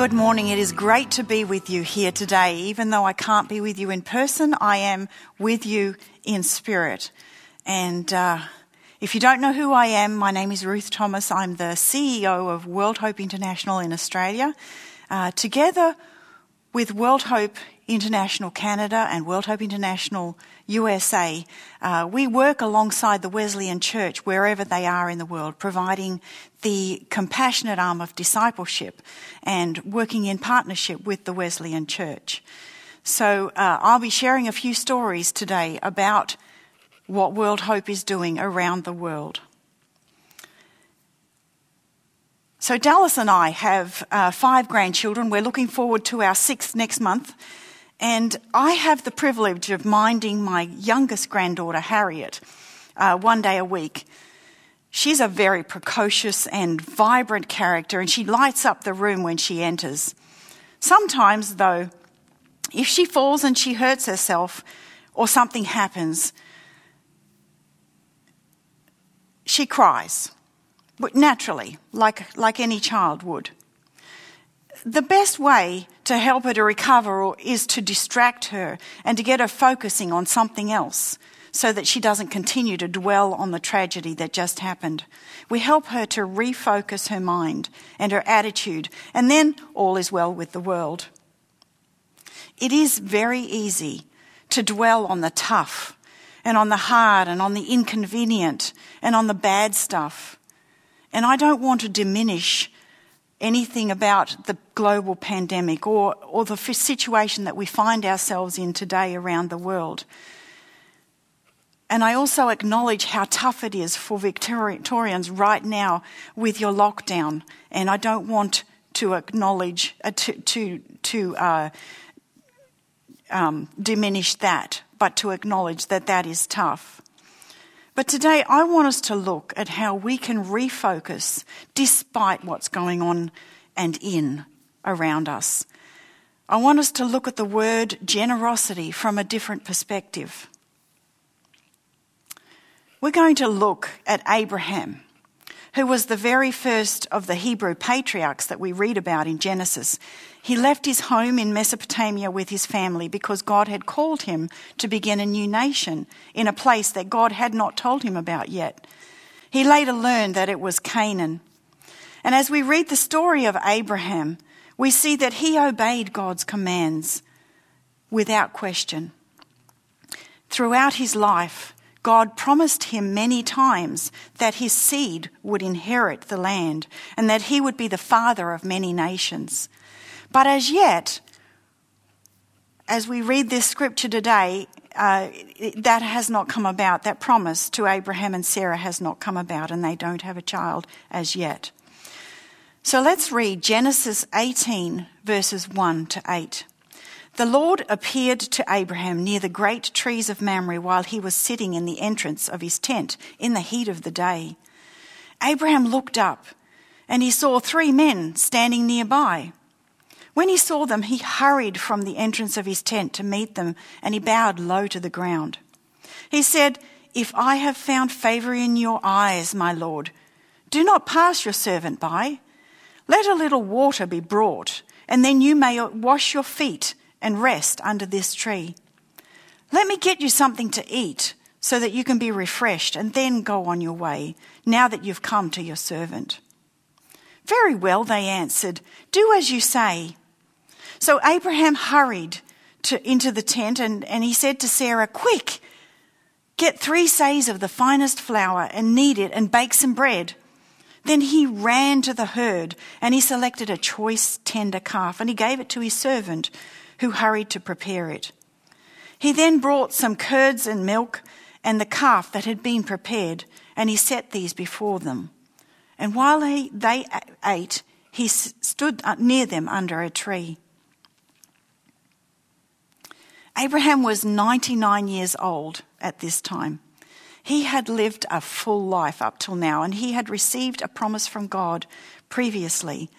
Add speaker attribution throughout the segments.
Speaker 1: Good morning. It is great to be with you here today. Even though I can't be with you in person, I am with you in spirit. And uh, if you don't know who I am, my name is Ruth Thomas. I'm the CEO of World Hope International in Australia. Uh, together with World Hope International Canada and World Hope International USA, uh, we work alongside the Wesleyan Church wherever they are in the world, providing the compassionate arm of discipleship and working in partnership with the Wesleyan Church. So uh, I'll be sharing a few stories today about what World Hope is doing around the world. So Dallas and I have uh, five grandchildren. We're looking forward to our sixth next month. And I have the privilege of minding my youngest granddaughter, Harriet, uh, one day a week. She's a very precocious and vibrant character, and she lights up the room when she enters. Sometimes, though, if she falls and she hurts herself or something happens, she cries naturally, like, like any child would. The best way to help her to recover is to distract her and to get her focusing on something else so that she doesn't continue to dwell on the tragedy that just happened. We help her to refocus her mind and her attitude, and then all is well with the world. It is very easy to dwell on the tough and on the hard and on the inconvenient and on the bad stuff. And I don't want to diminish anything about the global pandemic or, or the situation that we find ourselves in today around the world. And I also acknowledge how tough it is for Victorians right now with your lockdown. And I don't want to acknowledge, uh, to, to, to uh, um, diminish that, but to acknowledge that that is tough. But today I want us to look at how we can refocus despite what's going on and in around us. I want us to look at the word generosity from a different perspective. We're going to look at Abraham who was the very first of the Hebrew patriarchs that we read about in Genesis. He left his home in Mesopotamia with his family because God had called him to begin a new nation in a place that God had not told him about yet. He later learned that it was Canaan. And as we read the story of Abraham, we see that he obeyed God's commands without question. Throughout his life, God promised him many times that his seed would inherit the land and that he would be the father of many nations. But as yet, as we read this scripture today, uh, that has not come about. That promise to Abraham and Sarah has not come about, and they don't have a child as yet. So let's read Genesis 18, verses 1 to 8. The Lord appeared to Abraham near the great trees of Mamre while he was sitting in the entrance of his tent in the heat of the day. Abraham looked up and he saw three men standing nearby. When he saw them, he hurried from the entrance of his tent to meet them and he bowed low to the ground. He said, If I have found favor in your eyes, my Lord, do not pass your servant by. Let a little water be brought, and then you may wash your feet and rest under this tree. Let me get you something to eat so that you can be refreshed and then go on your way now that you've come to your servant. Very well, they answered. Do as you say. So Abraham hurried to, into the tent and, and he said to Sarah, Quick, get three seahs of the finest flour and knead it and bake some bread. Then he ran to the herd and he selected a choice tender calf and he gave it to his servant who hurried to prepare it. He then brought some curds and milk and the calf that had been prepared, and he set these before them. And while he, they ate, he stood near them under a tree. Abraham was 99 years old at this time. He had lived a full life up till now, and he had received a promise from God previously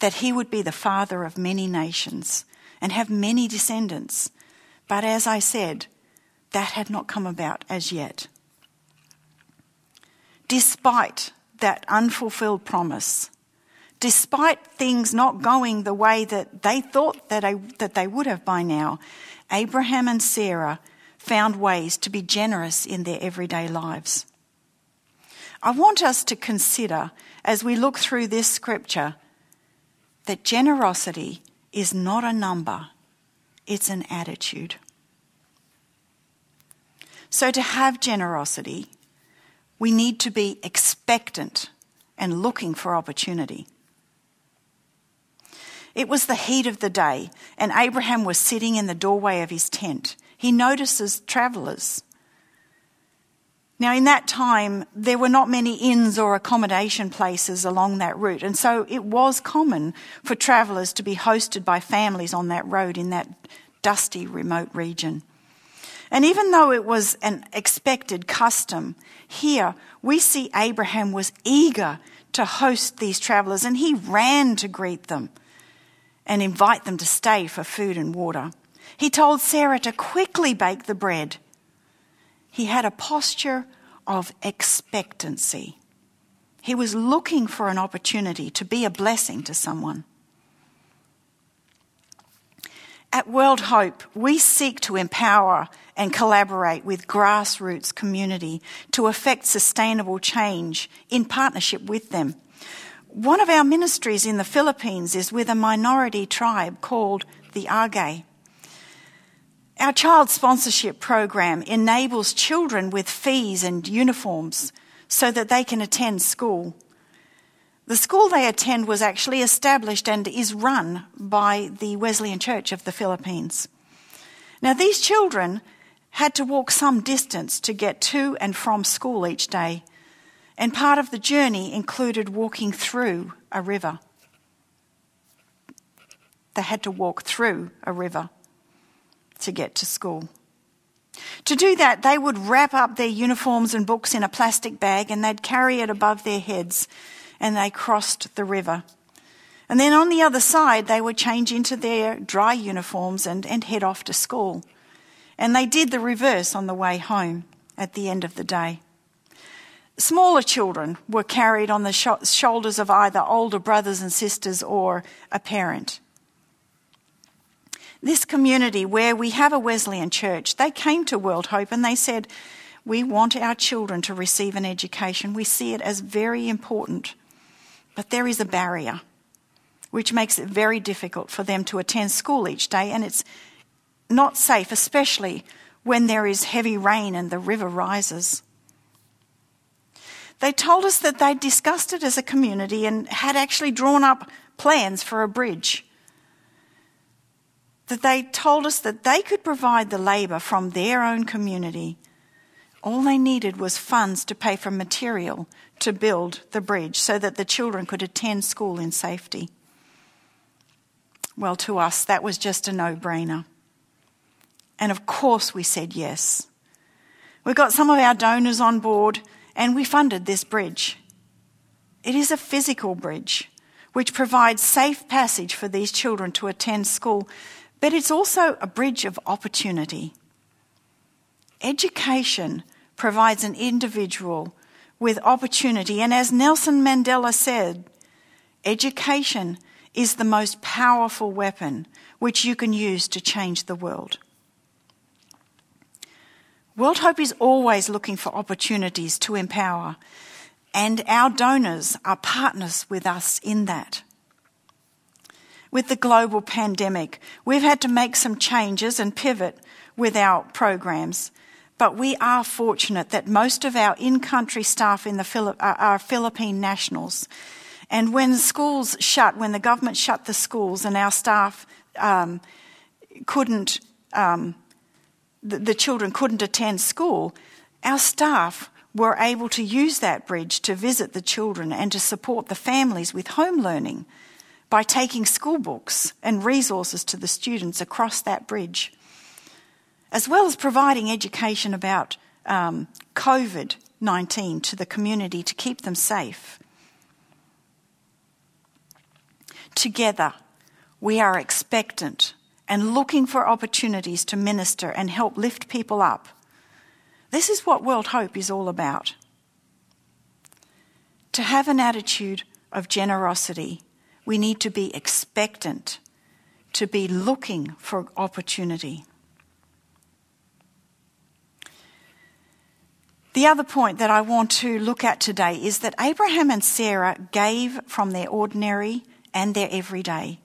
Speaker 1: that he would be the father of many nations and have many descendants. But as I said, that had not come about as yet. Despite that unfulfilled promise, Despite things not going the way that they thought that, I, that they would have by now, Abraham and Sarah found ways to be generous in their everyday lives. I want us to consider, as we look through this scripture, that generosity is not a number, it's an attitude. So, to have generosity, we need to be expectant and looking for opportunity. It was the heat of the day, and Abraham was sitting in the doorway of his tent. He notices travellers. Now, in that time, there were not many inns or accommodation places along that route, and so it was common for travellers to be hosted by families on that road in that dusty, remote region. And even though it was an expected custom, here we see Abraham was eager to host these travellers, and he ran to greet them and invite them to stay for food and water. He told Sarah to quickly bake the bread he had a posture of expectancy. He was looking for an opportunity to be a blessing to someone. At World Hope, we seek to empower and collaborate with grassroots community to effect sustainable change in partnership with them. One of our ministries in the Philippines is with a minority tribe called the Agay. Our child sponsorship program enables children with fees and uniforms so that they can attend school. The school they attend was actually established and is run by the Wesleyan Church of the Philippines. Now, these children had to walk some distance to get to and from school each day, and part of the journey included walking through a river. They had to walk through a river to get to school. To do that, they would wrap up their uniforms and books in a plastic bag and they'd carry it above their heads and they crossed the river. And then on the other side, they would change into their dry uniforms and, and head off to school. And they did the reverse on the way home at the end of the day. Smaller children were carried on the shoulders of either older brothers and sisters or a parent this community where we have a Wesleyan church, they came to World Hope and they said, We want our children to receive an education. We see it as very important. But there is a barrier which makes it very difficult for them to attend school each day, and it's not safe, especially when there is heavy rain and the river rises. They told us that they'd discussed it as a community and had actually drawn up plans for a bridge that they told us that they could provide the labour from their own community. All they needed was funds to pay for material to build the bridge so that the children could attend school in safety. Well, to us, that was just a no brainer. And of course, we said yes. We got some of our donors on board and we funded this bridge. It is a physical bridge which provides safe passage for these children to attend school but it's also a bridge of opportunity. Education provides an individual with opportunity, and as Nelson Mandela said, education is the most powerful weapon which you can use to change the world. World Hope is always looking for opportunities to empower, and our donors are partners with us in that with the global pandemic, we've had to make some changes and pivot with our programs. But we are fortunate that most of our in country staff in the Phili- are Philippine nationals. And when schools shut, when the government shut the schools and our staff um, couldn't, um, the, the children couldn't attend school, our staff were able to use that bridge to visit the children and to support the families with home learning by taking school books and resources to the students across that bridge, as well as providing education about um, COVID 19 to the community to keep them safe. Together, we are expectant and looking for opportunities to minister and help lift people up. This is what World Hope is all about. To have an attitude of generosity we need to be expectant, to be looking for opportunity. The other point that I want to look at today is that Abraham and Sarah gave from their ordinary and their everyday.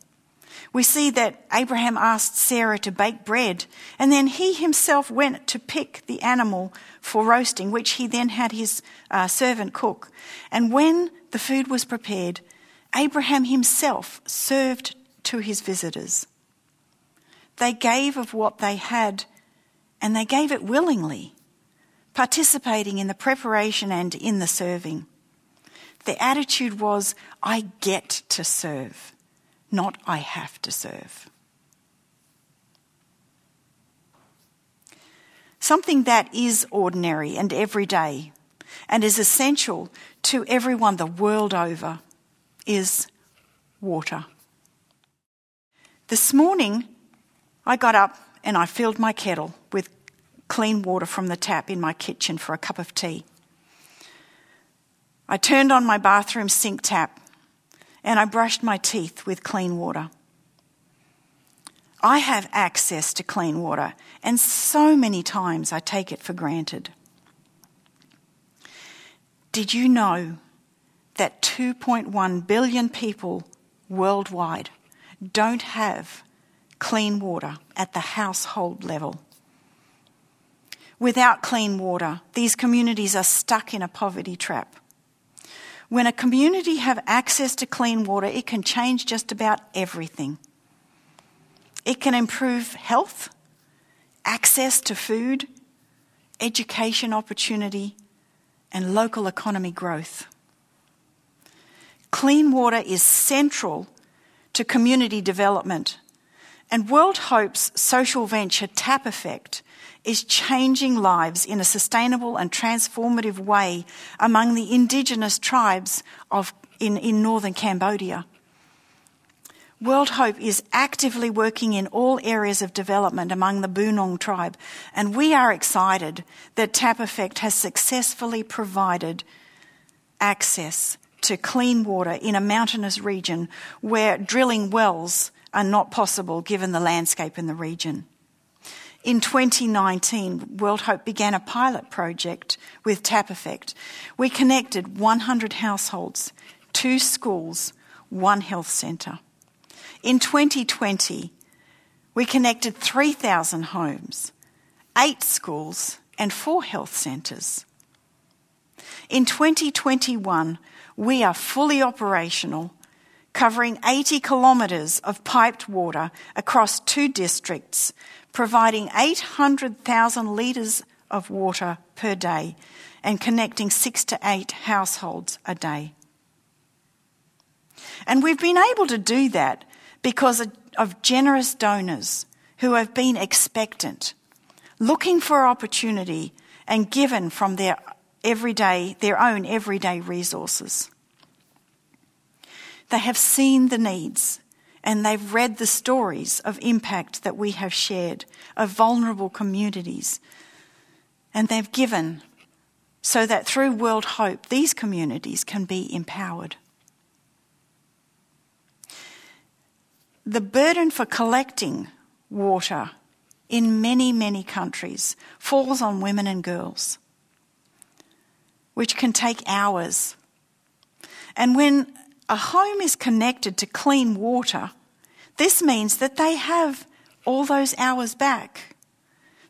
Speaker 1: We see that Abraham asked Sarah to bake bread, and then he himself went to pick the animal for roasting, which he then had his uh, servant cook. And when the food was prepared, Abraham himself served to his visitors. They gave of what they had, and they gave it willingly participating in the preparation and in the serving. The attitude was, I get to serve, not I have to serve. Something that is ordinary and everyday and is essential to everyone the world over is water. This morning, I got up and I filled my kettle with clean water from the tap in my kitchen for a cup of tea. I turned on my bathroom sink tap and I brushed my teeth with clean water. I have access to clean water, and so many times I take it for granted. Did you know that 2.1 billion people worldwide don't have clean water at the household level? Without clean water, these communities are stuck in a poverty trap. When a community have access to clean water, it can change just about everything. It can improve health, access to food, education opportunity, and local economy growth. Clean water is central to community development, and World Hope's social venture Tap Effect is changing lives in a sustainable and transformative way among the indigenous tribes of, in, in northern Cambodia. World Hope is actively working in all areas of development among the Bunong tribe, and we are excited that Tap Effect has successfully provided access to clean water in a mountainous region where drilling wells are not possible given the landscape in the region. In 2019, World Hope began a pilot project with Tap Effect. We connected 100 households, two schools, one health centre. In 2020, we connected 3,000 homes, eight schools, and four health centres. In 2021, we are fully operational, covering 80 kilometres of piped water across two districts, providing 800,000 litres of water per day and connecting six to eight households a day. And we've been able to do that because of generous donors who have been expectant, looking for opportunity and given from their everyday, their own everyday resources. They have seen the needs and they've read the stories of impact that we have shared, of vulnerable communities. And they've given so that through World Hope, these communities can be empowered. The burden for collecting water in many, many countries falls on women and girls, which can take hours. And when a home is connected to clean water, this means that they have all those hours back.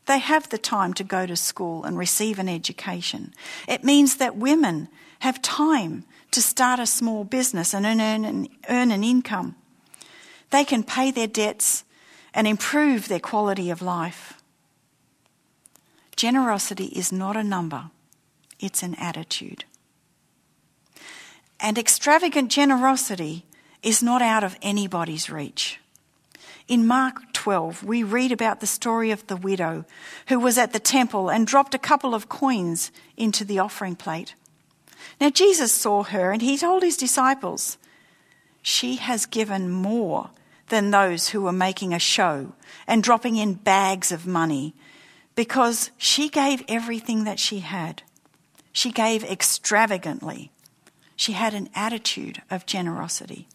Speaker 1: They have the time to go to school and receive an education. It means that women have time to start a small business and earn an, earn an income. They can pay their debts and improve their quality of life. Generosity is not a number, it's an attitude. And extravagant generosity is not out of anybody's reach. In Mark 12, we read about the story of the widow who was at the temple and dropped a couple of coins into the offering plate. Now, Jesus saw her and he told his disciples, She has given more than those who were making a show and dropping in bags of money because she gave everything that she had. She gave extravagantly. She had an attitude of generosity.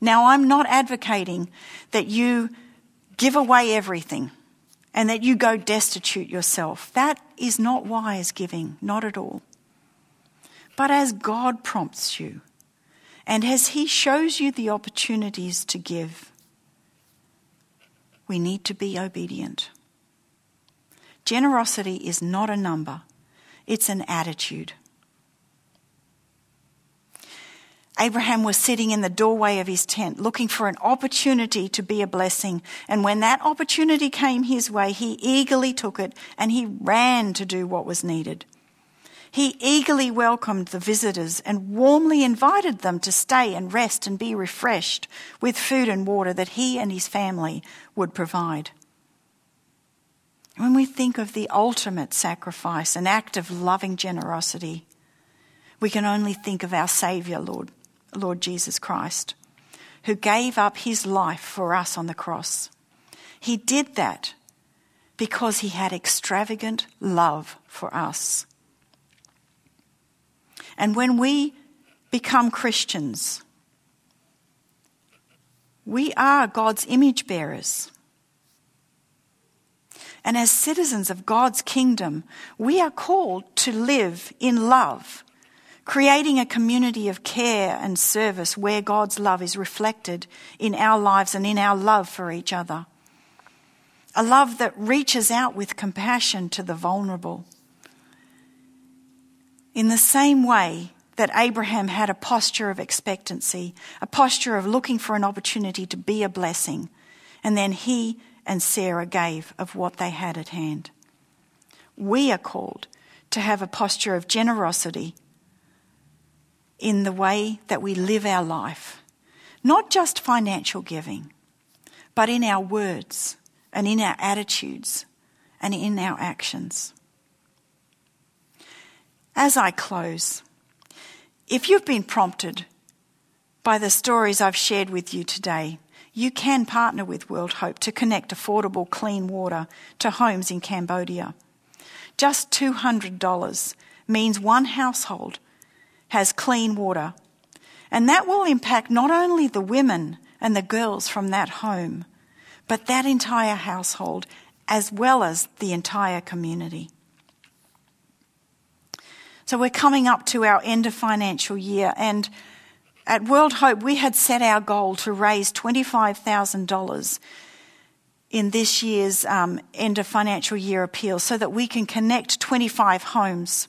Speaker 1: Now, I'm not advocating that you give away everything and that you go destitute yourself. That is not wise giving, not at all. But as God prompts you, and as He shows you the opportunities to give, we need to be obedient. Generosity is not a number, it's an attitude. Abraham was sitting in the doorway of his tent looking for an opportunity to be a blessing. And when that opportunity came his way, he eagerly took it and he ran to do what was needed. He eagerly welcomed the visitors and warmly invited them to stay and rest and be refreshed with food and water that he and his family would provide. When we think of the ultimate sacrifice, an act of loving generosity, we can only think of our Saviour, Lord, Lord Jesus Christ, who gave up his life for us on the cross. He did that because he had extravagant love for us. And when we become Christians, we are God's image bearers. And as citizens of God's kingdom, we are called to live in love, creating a community of care and service where God's love is reflected in our lives and in our love for each other. A love that reaches out with compassion to the vulnerable in the same way that Abraham had a posture of expectancy, a posture of looking for an opportunity to be a blessing, and then he and Sarah gave of what they had at hand. We are called to have a posture of generosity in the way that we live our life, not just financial giving, but in our words and in our attitudes and in our actions. As I close, if you've been prompted by the stories I've shared with you today, you can partner with World Hope to connect affordable clean water to homes in Cambodia. Just $200 means one household has clean water, and that will impact not only the women and the girls from that home, but that entire household as well as the entire community. So we're coming up to our end of financial year, and at World Hope, we had set our goal to raise $25,000 in this year's um, end of financial year appeal so that we can connect 25 homes.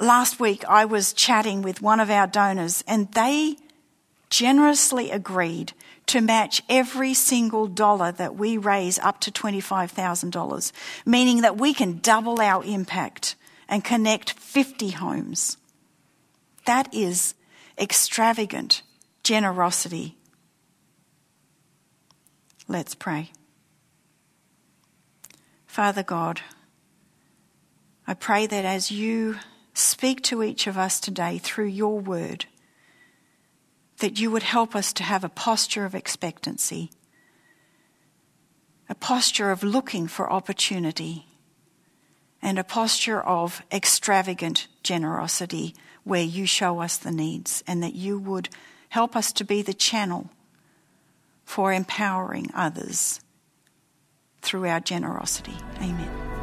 Speaker 1: Last week, I was chatting with one of our donors, and they generously agreed to match every single dollar that we raise up to $25,000, meaning that we can double our impact and connect 50 homes. That is extravagant generosity. Let's pray. Father God, I pray that as you speak to each of us today through your word, that you would help us to have a posture of expectancy, a posture of looking for opportunity and a posture of extravagant generosity where you show us the needs and that you would help us to be the channel for empowering others through our generosity. Amen.